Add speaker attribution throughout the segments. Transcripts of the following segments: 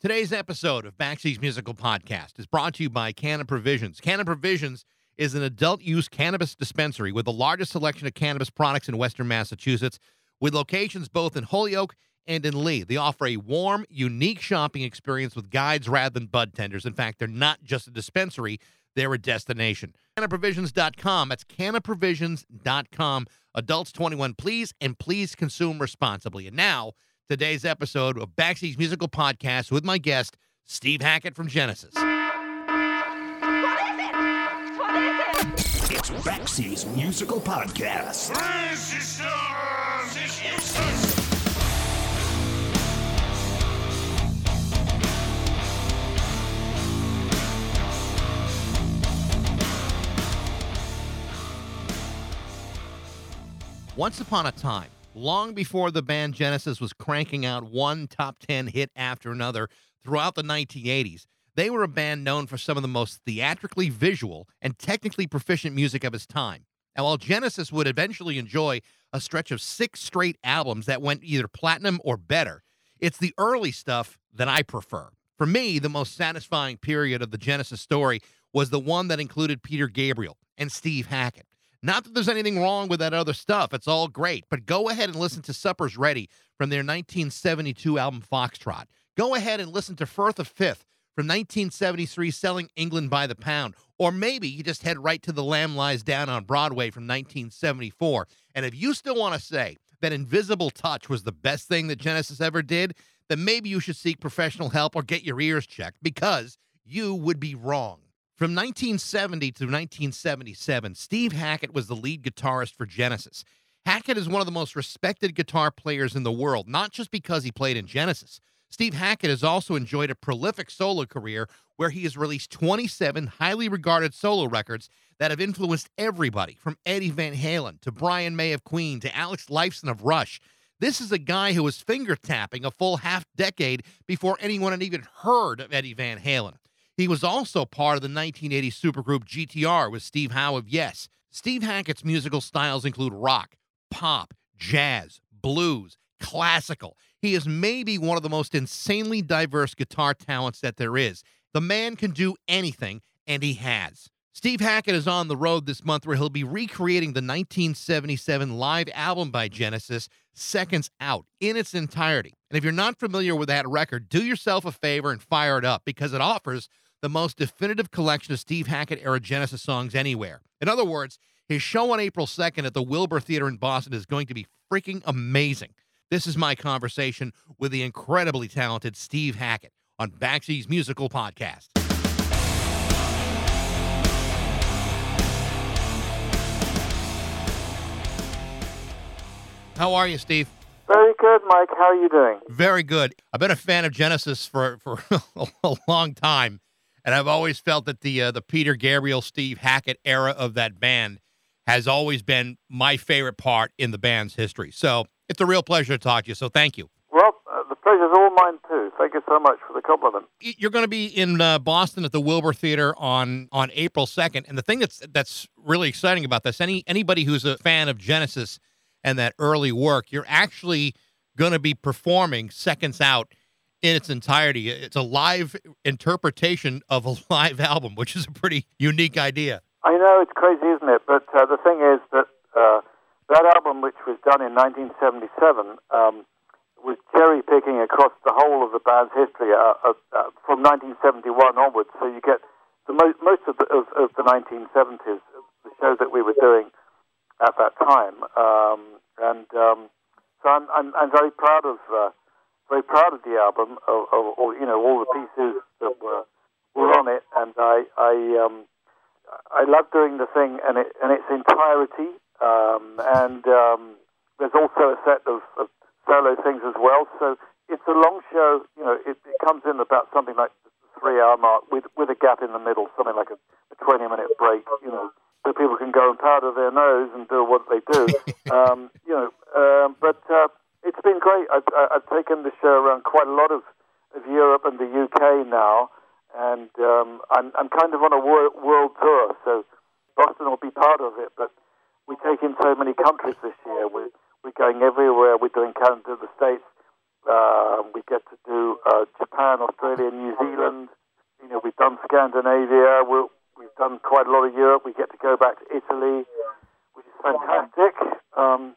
Speaker 1: Today's episode of Backseas Musical Podcast is brought to you by Canna Provisions. Canna Provisions is an adult use cannabis dispensary with the largest selection of cannabis products in Western Massachusetts, with locations both in Holyoke and in Lee. They offer a warm, unique shopping experience with guides rather than bud tenders. In fact, they're not just a dispensary, they're a destination. CannaProvisions.com. That's CannaProvisions.com. Adults 21, please, and please consume responsibly. And now, today's episode of Backseas Musical Podcast with my guest, Steve Hackett from Genesis.
Speaker 2: What is it? What is it?
Speaker 3: It's Backseas Musical Podcast.
Speaker 1: Once upon a time, long before the band Genesis was cranking out one top 10 hit after another throughout the 1980s, they were a band known for some of the most theatrically visual and technically proficient music of its time. And while Genesis would eventually enjoy a stretch of six straight albums that went either platinum or better, it's the early stuff that I prefer. For me, the most satisfying period of the Genesis story was the one that included Peter Gabriel and Steve Hackett. Not that there's anything wrong with that other stuff, it's all great, but go ahead and listen to Supper's Ready from their 1972 album Foxtrot. Go ahead and listen to Firth of Fifth from 1973 Selling England by the Pound. Or maybe you just head right to The Lamb Lies Down on Broadway from 1974. And if you still want to say that Invisible Touch was the best thing that Genesis ever did, then maybe you should seek professional help or get your ears checked because you would be wrong. From 1970 to 1977, Steve Hackett was the lead guitarist for Genesis. Hackett is one of the most respected guitar players in the world, not just because he played in Genesis. Steve Hackett has also enjoyed a prolific solo career where he has released 27 highly regarded solo records that have influenced everybody from Eddie Van Halen to Brian May of Queen to Alex Lifeson of Rush. This is a guy who was finger tapping a full half decade before anyone had even heard of Eddie Van Halen. He was also part of the 1980 supergroup GTR with Steve Howe of Yes. Steve Hackett's musical styles include rock, pop, jazz, blues, classical. He is maybe one of the most insanely diverse guitar talents that there is. The man can do anything, and he has. Steve Hackett is on the road this month where he'll be recreating the 1977 live album by Genesis, Seconds Out, in its entirety. And if you're not familiar with that record, do yourself a favor and fire it up because it offers the most definitive collection of Steve Hackett era Genesis songs anywhere. In other words, his show on April 2nd at the Wilbur Theater in Boston is going to be freaking amazing. This is my conversation with the incredibly talented Steve Hackett on Backseas Musical Podcast. How are you, Steve?
Speaker 4: Very good, Mike. How are you doing?
Speaker 1: Very good. I've been a fan of Genesis for, for a long time, and I've always felt that the uh, the Peter Gabriel, Steve Hackett era of that band has always been my favorite part in the band's history. So it's a real pleasure to talk to you. So thank you.
Speaker 4: Well, uh, the pleasure's all mine too. Thank you so much for the compliment.
Speaker 1: You're going to be in uh, Boston at the Wilbur Theater on on April 2nd, and the thing that's that's really exciting about this, any anybody who's a fan of Genesis and that early work, you're actually going to be performing Seconds Out in its entirety. It's a live interpretation of a live album, which is a pretty unique idea.
Speaker 4: I know it's crazy, isn't it? But uh, the thing is that uh, that album, which was done in 1977, um, was cherry picking across the whole of the band's history uh, uh, uh, from 1971 onwards. So you get the mo- most of the, of, of the 1970s, the shows that we were doing at that time, um, and um, so I'm, I'm I'm very proud of uh, very proud of the album, of, of, of you know all the pieces that were were on it, and I I um, I love doing the thing and it in its entirety. Um, and um, there's also a set of, of solo things as well. So it's a long show. You know, it, it comes in about something like the three-hour mark with with a gap in the middle, something like a, a 20-minute break. You know, so people can go and powder their nose and do what they do. um, you know, um, but uh, it's been great. I've, I've taken the show around quite a lot of, of Europe and the UK now, and um, I'm, I'm kind of on a wor- world tour. So Boston will be part of it, but we take in so many countries this year. We're, we're going everywhere. We're doing Canada, the States, Uh, we get to do uh, Japan, Australia, New Zealand. You know, we've done Scandinavia. We'll, we've done quite a lot of Europe. We get to go back to Italy, which is fantastic. Um,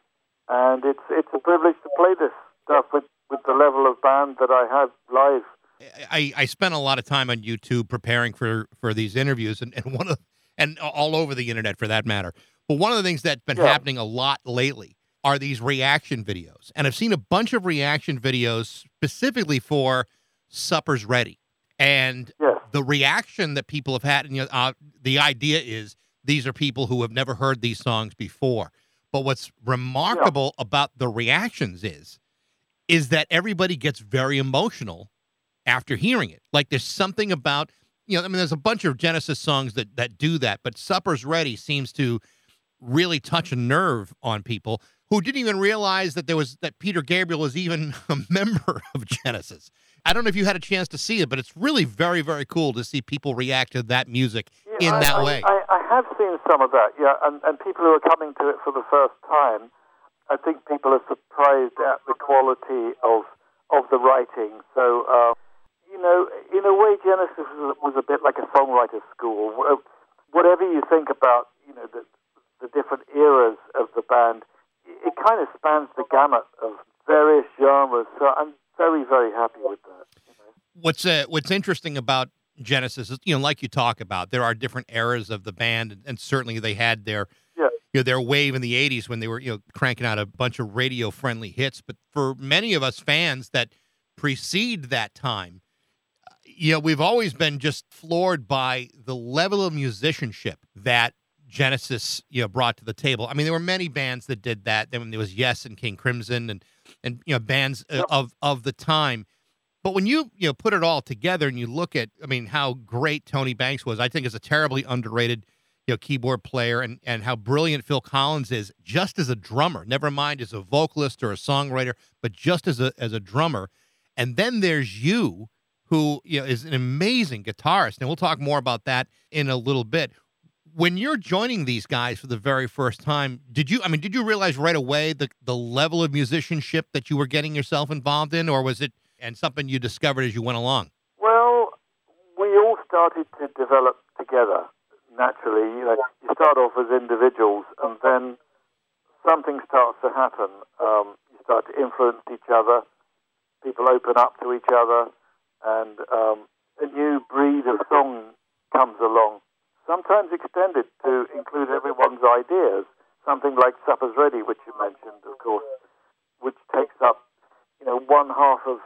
Speaker 4: and it's it's a privilege to play this stuff with, with the level of band that I have live.
Speaker 1: I, I spent a lot of time on YouTube preparing for for these interviews, and, and one of and all over the internet for that matter. But one of the things that's been
Speaker 4: Yeah.
Speaker 1: happening a lot lately are these reaction videos, and I've seen a bunch of reaction videos specifically for "Supper's Ready," and
Speaker 4: Yes.
Speaker 1: the reaction that people have had. And, you know, uh, the idea is these are people who have never heard these songs before. But what's remarkable about the reactions is is that everybody gets very emotional after hearing it. Like there's something about you know, I mean, there's a bunch of Genesis songs that that do that, but "Supper's Ready" seems to really touch a nerve on people who didn't even realize that there was that Peter Gabriel was even a member of Genesis. I don't know if you had a chance to see it, but it's really very, very cool to see people react to that music
Speaker 4: Yeah,
Speaker 1: in
Speaker 4: I,
Speaker 1: that
Speaker 4: I,
Speaker 1: way.
Speaker 4: I, I have seen some of that, yeah, and, and people who are coming to it for the first time, I think people are surprised at the quality of of the writing. So, uh, you know, in a way, Genesis was, was a bit like a songwriter's school. Whatever you think about, you know, the, the different eras of the band, it kind of spans the gamut of various genres. So I'm very, very happy with that. You know.
Speaker 1: What's uh, what's interesting about Genesis is, you know, like you talk about, there are different eras of the band, and, and certainly they had their
Speaker 4: Yeah.
Speaker 1: you know their wave in the '80s when they were you know cranking out a bunch of radio friendly hits. But for many of us fans that precede that time, you know, we've always been just floored by the level of musicianship that Genesis you know brought to the table. I mean, there were many bands that did that. Then there was Yes and King Crimson and and you know bands uh,
Speaker 4: Yep.
Speaker 1: of of the time. But when you you know put it all together and you look at, I mean, how great Tony Banks was, I think is a terribly underrated you know keyboard player, and and how brilliant Phil Collins is just as a drummer. Never mind as a vocalist or a songwriter, but just as a as a drummer. And then there's you, who you know is an amazing guitarist, and we'll talk more about that in a little bit. When you're joining these guys for the very first time, did you? I mean, did you realize right away the the level of musicianship that you were getting yourself involved in, or was it and something you discovered as you went along?
Speaker 4: Well, we all started to develop together naturally. You know, you start off as individuals, and then something starts to happen. Um, you start to influence each other. People open up to each other, and um, a new breed of song comes along. Sometimes extended to include everyone's ideas. Something like "Supper's Ready," which you mentioned, of course, which takes up, you know, one half of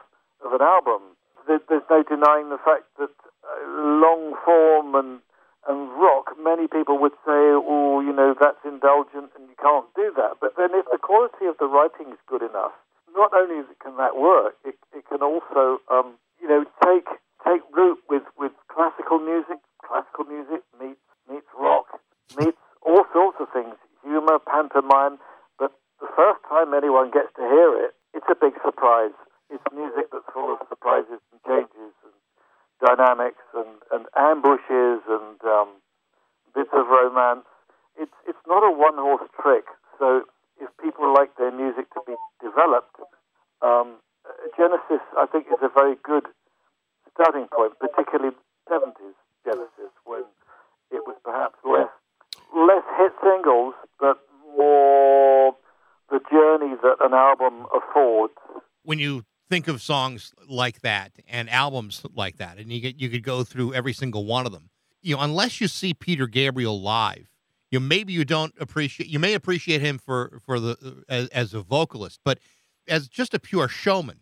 Speaker 4: of an album. There's no denying the fact that uh, long form and and rock, many people would say, oh, you know, that's indulgent and you can't do that. But then if the quality of the writing is good enough, not only can that work, it, it can also, um, you know, take take root with, with classical music. Classical music meets meets rock, meets all sorts of things, humor, pantomime. But the first time anyone gets to hear it, it's a big surprise. It's music that's full of surprises and changes and dynamics and, and ambushes and um, bits of romance. It's it's not a one horse trick. So if people like their music to be developed, um, Genesis I think is a very good starting point, particularly seventies Genesis when it was perhaps less less hit singles, but more the journey that an album affords.
Speaker 1: when you think of songs like that and albums like that, and you get you could go through every single one of them, you know, unless you see Peter Gabriel live, you know, maybe you don't appreciate. You may appreciate him for for the as, as a vocalist, but as just a pure showman,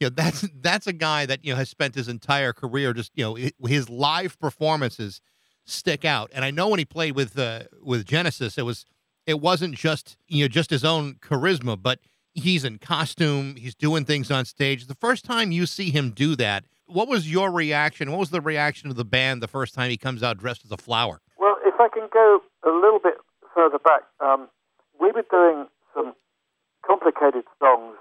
Speaker 1: you know, that's that's a guy that you know has spent his entire career just you know his live performances stick out. And I know when he played with uh, with Genesis, it was it wasn't just you know just his own charisma, but he's in costume, he's doing things on stage. The first time you see him do that, what was your reaction? What was the reaction of the band the first time he comes out dressed as a flower?
Speaker 4: Well, if I can go a little bit further back, um, we were doing some complicated songs,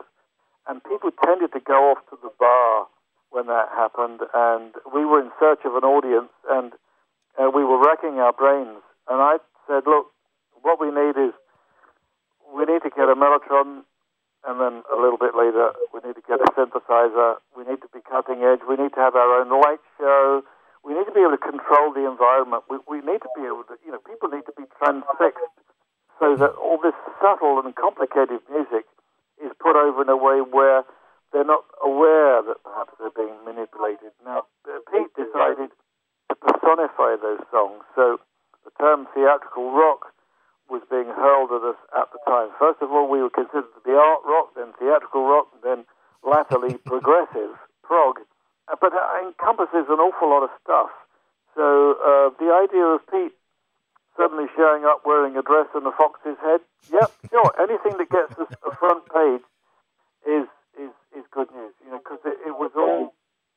Speaker 4: and people tended to go off to the bar when that happened, and we were in search of an audience, and uh, we were racking our brains. And I said, look, what we need is we need to get a mellotron and then a little bit later, we need to get a synthesizer. We need to be cutting edge. We need to have our own light show. We need to be able to control the environment. We, we need to be able to, you know, people need to be transfixed so that all this subtle and complicated music is put over in a way where they're not aware that perhaps they're being manipulated. Now, uh, Pete decided to personify those songs. So the term theatrical rock was being hurled at us at the time. First of all, we were considered to be art rock, then theatrical rock, then latterly progressive prog. Uh, But it encompasses an awful lot of stuff. So uh, the idea of Pete suddenly showing up wearing a dress and a fox's head, yep, sure. Anything that gets us a front page is is is good news. You know, because it, it was all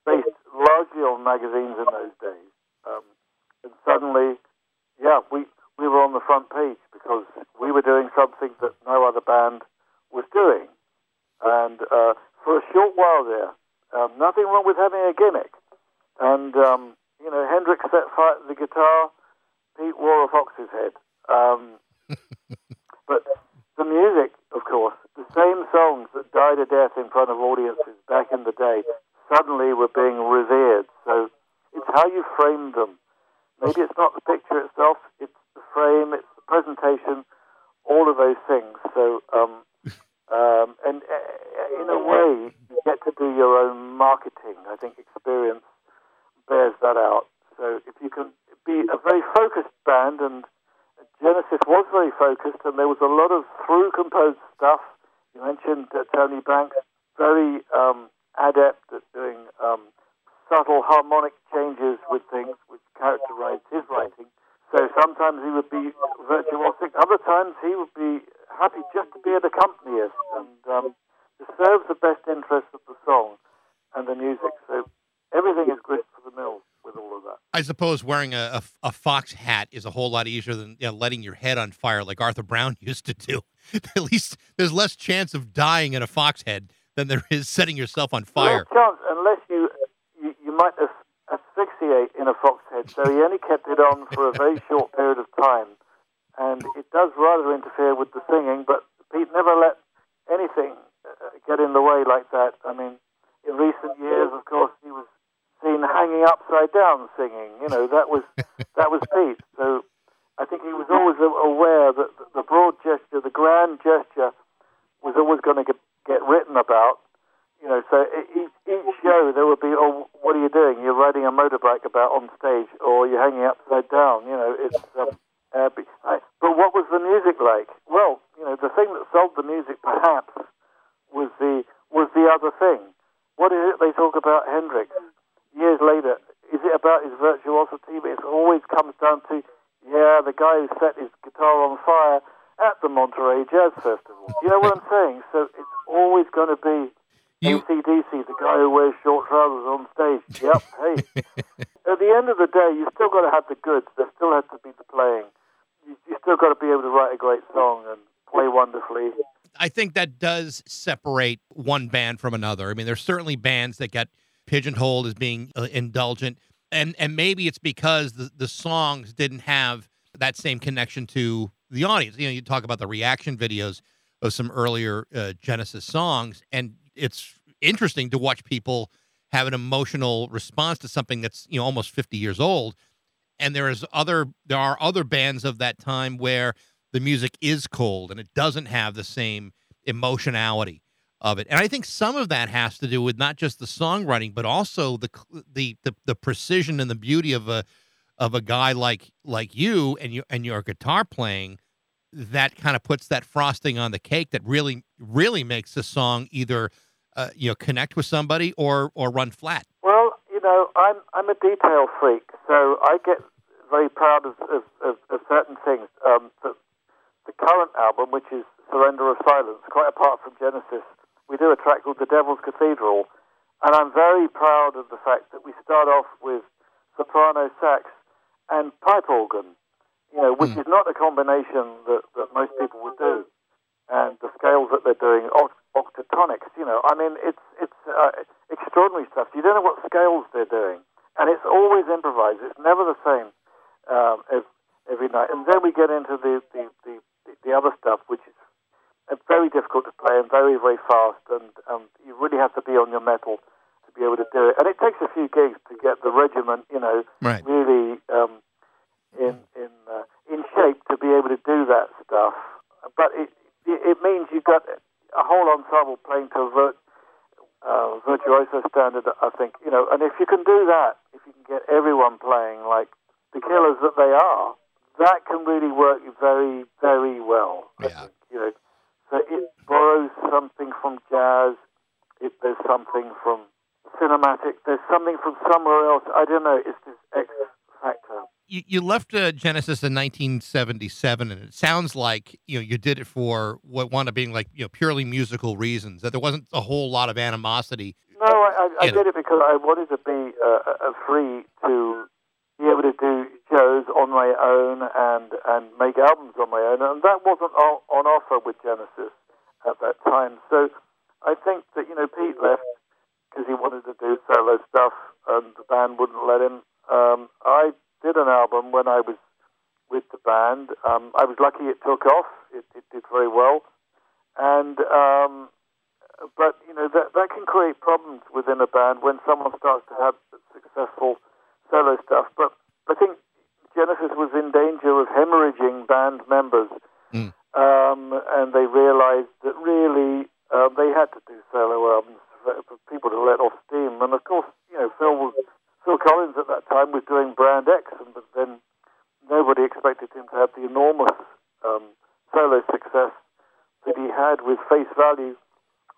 Speaker 4: based largely on magazines in those days. Um, and suddenly, yeah, we we were on the front page because we were doing something that no other band was doing. And uh, for a short while there, um, nothing wrong with having a gimmick. And um, you know, Hendrix set fire to the guitar. Pete wore a fox's head. Um, but the music, of course, the same songs that died a death in front of audiences back in the day, suddenly were being revered. So it's how you frame them. Maybe it's not the picture itself, it's the frame, it's the presentation, all of those things. So, um, um, and uh, in a way, you get to do your own marketing. I think experience bears that out. So if you can be a very focused band, and Genesis was very focused, and there was a lot of through composed stuff. You mentioned uh, Tony Banks, very um, adept at doing um, subtle harmonic changes with things which characterized his writing. So sometimes he would be virtuosic, other times he would be happy just to be an accompanist and um, to serve the best interests of the song and the music. So everything is grist for the mill with all of that.
Speaker 1: I suppose wearing a, a, a fox hat is a whole lot easier than you know, letting your head on fire like Arthur Brown used to do. At least there's less chance of dying in a fox head than there is setting yourself on fire.
Speaker 4: No chance, unless you, you, you might as- asphyxiate in a fox head. So he only kept it on for a very short period of time. And it does rather interfere with the singing, but Pete never let anything get in the way like that. I mean, in recent years, of course, he was seen hanging upside down singing. You know, that was that was Pete. So I think he was always aware that the- broad gesture, the grand gesture, was always going to get, get written about. You know, so each, each show there would be, oh, what are you doing? You're riding a motorbike about on stage, or you're hanging upside down. You know, it's. Um, uh, but what was the music like? Well, you know, the thing that sold the music perhaps was the was the other thing. What is it they talk about Hendrix? Years later, is it about his virtuosity? But it always comes down to, yeah, the guy who set his guitar on fire at the Monterey Jazz Festival. You know what I'm saying? So it's always going to be
Speaker 1: You-
Speaker 4: ACDC, the guy who wears short trousers on stage. Yep, hey. At the end of the day, you've still got to have the goods. There still has to be the playing. You, you still got to be able to write a great song and play wonderfully.
Speaker 1: I think that does separate one band from another. I mean, there's certainly bands that get pigeonholed as being uh, indulgent, and and maybe it's because the the songs didn't have that same connection to the audience. You know, you talk about the reaction videos of some earlier uh, Genesis songs, and it's interesting to watch people have an emotional response to something that's you know almost 50 years old. And there is other there are other bands of that time where the music is cold and it doesn't have the same emotionality of it. And I think some of that has to do with not just the songwriting, but also the the the, the precision and the beauty of a of a guy like like you and your and your guitar playing that kind of puts that frosting on the cake that really really makes the song either uh, you know connect with somebody or or run flat.
Speaker 4: Well, you know, I'm I'm a detail freak, so I get very proud of of, of, of certain things. Um, the, the current album, which is Surrender of Silence, quite apart from Genesis, we do a track called The Devil's Cathedral, and I'm very proud of the fact that we start off with soprano sax and pipe organ, you know, which is not a combination that, that most people would do. And the scales that they're doing, oct- octatonics, you know, I mean, it's it's uh, extraordinary stuff. You don't know what scales they're doing, and it's always improvised. It's never the same um, ev- every night. And then we get into the the, the, the other stuff, which is uh, very difficult to play and very, very fast, and um, you really have to be on your mettle to be able to do it. And it takes a few gigs to get the regiment, you know,
Speaker 1: Right.
Speaker 4: really um, in in uh, in shape to be able to do that stuff. But it it, it means you've got a whole ensemble playing to a vir- uh, virtuoso standard. I think you know, and if you can do that, if you can get everyone playing like the killers that they are, that can really work very very well.
Speaker 1: Yeah.
Speaker 4: you know, so it borrows something from jazz. It, there's something from cinematic. There's something from somewhere else. I don't know. It's this X factor.
Speaker 1: You, you left uh, Genesis in 1977, and it sounds like you know you did it for what wound up being like you know purely musical reasons. That there wasn't a whole lot of animosity.
Speaker 4: No, I, I, I did it because I wanted to be uh, uh, free to be able to do shows on my own and and make albums on my own, and that wasn't on, offer with Genesis at that time. So I think that you know Pete left because he wanted to do solo stuff, and the band wouldn't let him. Um, I did an album when I was with the band. Um, I was lucky it took off. It, it did very well, and um, but you know that that can create problems within a band when someone starts to have successful solo stuff. But I think Genesis was in danger of hemorrhaging band members,
Speaker 1: Mm.
Speaker 4: um, and they realized that really uh, they had to do solo albums for, for people to let off steam. And of course, you know Phil was Phil Collins at that time was doing Brand X, and but then nobody expected him to have the enormous um, solo success that he had with Face Value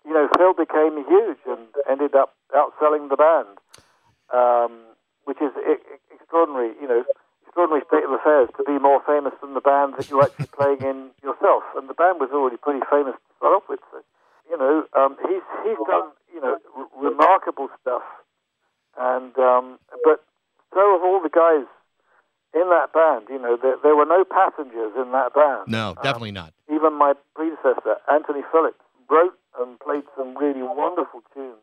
Speaker 4: you know, Phil became huge and ended up outselling the band, um, which is e- e- extraordinary, you know, extraordinary state of affairs to be more famous than the band that you're actually playing in yourself. And the band was already pretty famous to start off with. So, you know, um, he's he's done you know r- remarkable stuff, and um, but so have all the guys in that band. You know, there, there were no passengers in that band.
Speaker 1: No,
Speaker 4: Um,
Speaker 1: definitely not.
Speaker 4: even my predecessor, Anthony Phillips, wrote and played some really wonderful tunes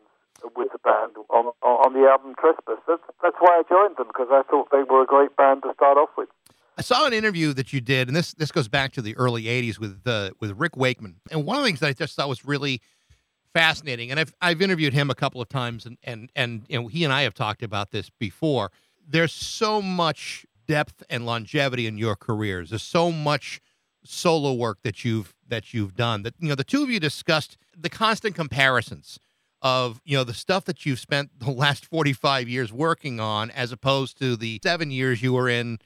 Speaker 4: with the band on, on, on the album Trespass. That's, that's why I joined them, because I thought they were a great band to start off with.
Speaker 1: I saw an interview that you did, and this this goes back to the early '80s with uh, with Rick Wakeman. And one of the things that I just thought was really fascinating, and I've I've interviewed him a couple of times, and and and you know he and I have talked about this before. There's so much depth and longevity in your careers. There's so much solo work that you've that you've done. That you know the two of you discussed the constant comparisons of you know the stuff that you've spent the last 45 years working on as opposed to the 7 years you were in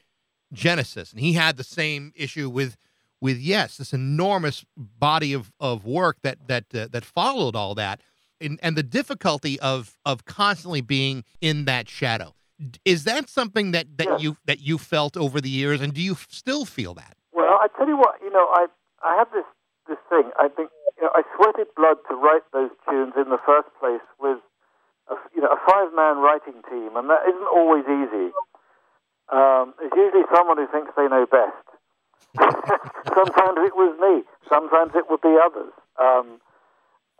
Speaker 1: Genesis, and he had the same issue with with yes, this enormous body of, of work that that uh, that followed all that, and and the difficulty of of constantly being in that shadow. Is that something that that you that you felt over the years, and do you f- still feel that?
Speaker 4: Well, I tell you what, you know, I I have this this thing. I think you know, I sweated blood to write those tunes in the first place with a, you know a five man writing team, and that isn't always easy. Um, there's usually someone who thinks they know best. sometimes it was me. Sometimes it would be others. Um,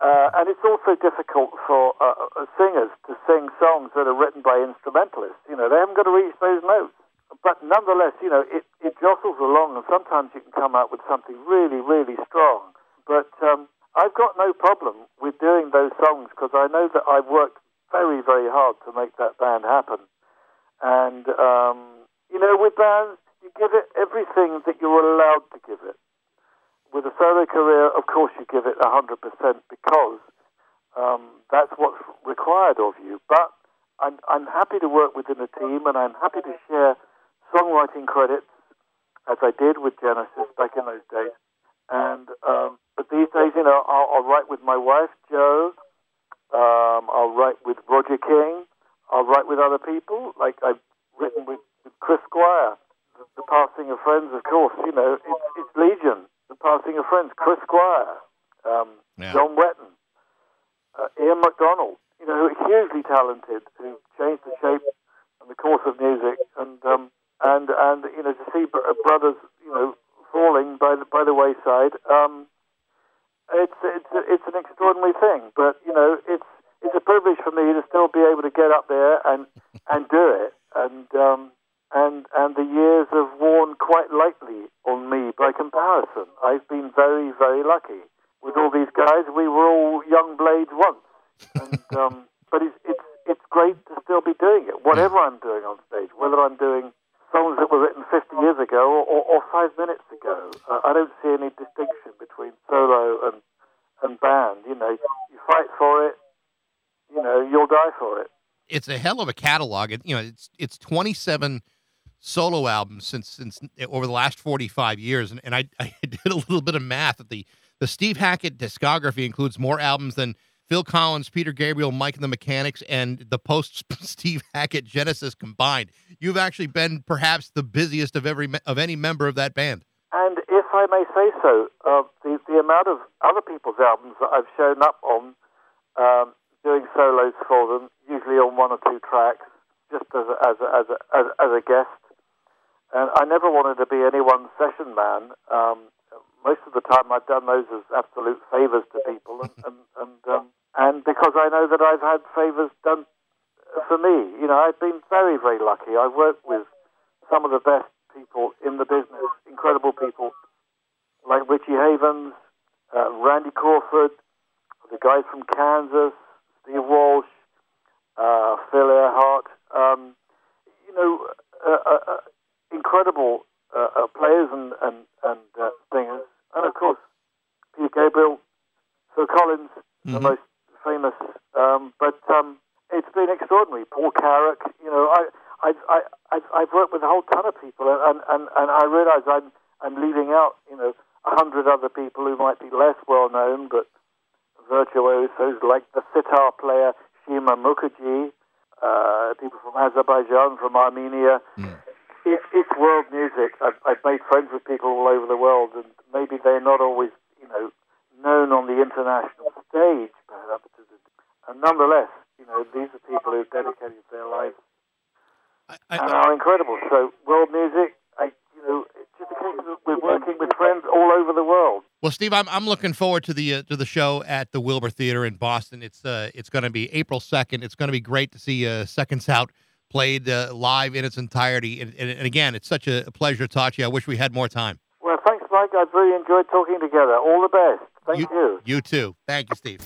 Speaker 4: uh, and it's also difficult for uh, uh, singers to sing songs that are written by instrumentalists. You know, they haven't got to reach those notes. But nonetheless, you know, it, it jostles along, and sometimes you can come out with something really, really strong. But um, I've got no problem with doing those songs because I know that I've worked very, very hard to make that band happen. And, um, you know, with bands, you give it everything that you're allowed to give it. With a solo career, of course, you give it 100% because um, that's what's required of you. But I'm, I'm happy to work within a team and I'm happy to share songwriting credits, as I did with Genesis back in those days. And um, but these days, you know, I'll, I'll write with my wife, Jo. Um, I'll write with Roger King. I'll write with other people, like I've written with, Chris Squire. The, the Passing of Friends, of course, you know, it's, it's Legion. The Passing of Friends, Chris Squire, um,
Speaker 1: Yeah.
Speaker 4: John Wetton, uh, Ian McDonald, you know, who are hugely talented, who changed the shape and the course of music, and um, and and you know, to see brothers, you know, falling by the by the wayside, um, it's it's it's an extraordinary thing. But you know, it's it's a privilege for me to still be able to get up there and and do it, and um, and and the years have worn quite lightly on me by comparison. I've been very very lucky with all these guys. We were all young blades once, and um, but it's it's it's great to still be doing it. Whatever I'm doing on stage, whether I'm doing songs that were written 50 years ago or, or, or five minutes ago, uh, I don't see any distinction between solo and and band. You know, you fight for it. You know, you'll die for it.
Speaker 1: It's a hell of a catalog. It, you know, it's it's 27 solo albums since since over the last 45 years, and, and I, I did a little bit of math that the the Steve Hackett discography includes more albums than Phil Collins, Peter Gabriel, Mike and the Mechanics, and the post Steve Hackett Genesis combined. You've actually been perhaps the busiest of every of any member of that band.
Speaker 4: And if I may say so, uh, the the amount of other people's albums that I've shown up on, um, doing solos for them, usually on one or two tracks, just as a, as a, as a, as, a guest. And I never wanted to be anyone's session man. Um, most of the time, I've done those as absolute favors to people, and and and, um, and because I know that I've had favors done for me. You know, I've been very very lucky. I've worked with some of the best people in the business, incredible people like Richie Havens, uh, Randy Crawford, the guys from Kansas, Steve Walsh, uh, Phil Ehart. Um, you know, uh, uh, uh, incredible uh, uh, players and and and uh, singers, and of course Peter Gabriel, Phil Collins, the
Speaker 1: Mhm.
Speaker 4: most famous. Um, but um, it's been extraordinary. Paul Carrack. You know, I. I've, I, I've, I've worked with a whole ton of people, and, and, and I realise I'm, I'm leaving out, you know, a hundred other people who might be less well known, but virtuosos like the sitar player Sheema Mukherjee, uh, people from Azerbaijan, from Armenia.
Speaker 1: Mm.
Speaker 4: It, it's world music. I've, I've made friends with people all over the world, and maybe they're not always, you know, known on the international stage, perhaps. And nonetheless, you know, these are people who've dedicated their lives
Speaker 1: I,
Speaker 4: and are incredible. So, world music, I, know, it's just a case of we're working with friends all over the world.
Speaker 1: well, Steve, I'm I'm looking forward to the uh, to the show at the Wilbur Theater in Boston. It's uh it's going to be April 2nd. It's going to be great to see uh, Seconds Out played uh, live in its entirety. And, and, and again, it's such a pleasure to talk to you. I wish we had more time.
Speaker 4: Well, thanks, Mike. I've really enjoyed talking together. All the best. Thank you.
Speaker 1: You too. Thank you, Steve.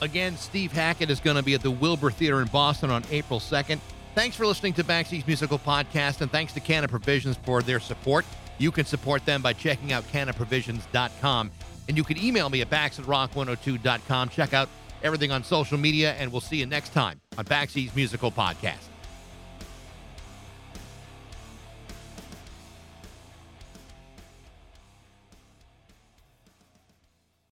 Speaker 1: Again, Steve Hackett is going to be at the Wilbur Theater in Boston on April 2nd. Thanks for listening to Backseat's Musical Podcast, and thanks to Canna Provisions for their support. You can support them by checking out cannaprovisions.com, and you can email me at backs at rock102.com. Check out everything on social media, and we'll see you next time on Backseat's Musical Podcast.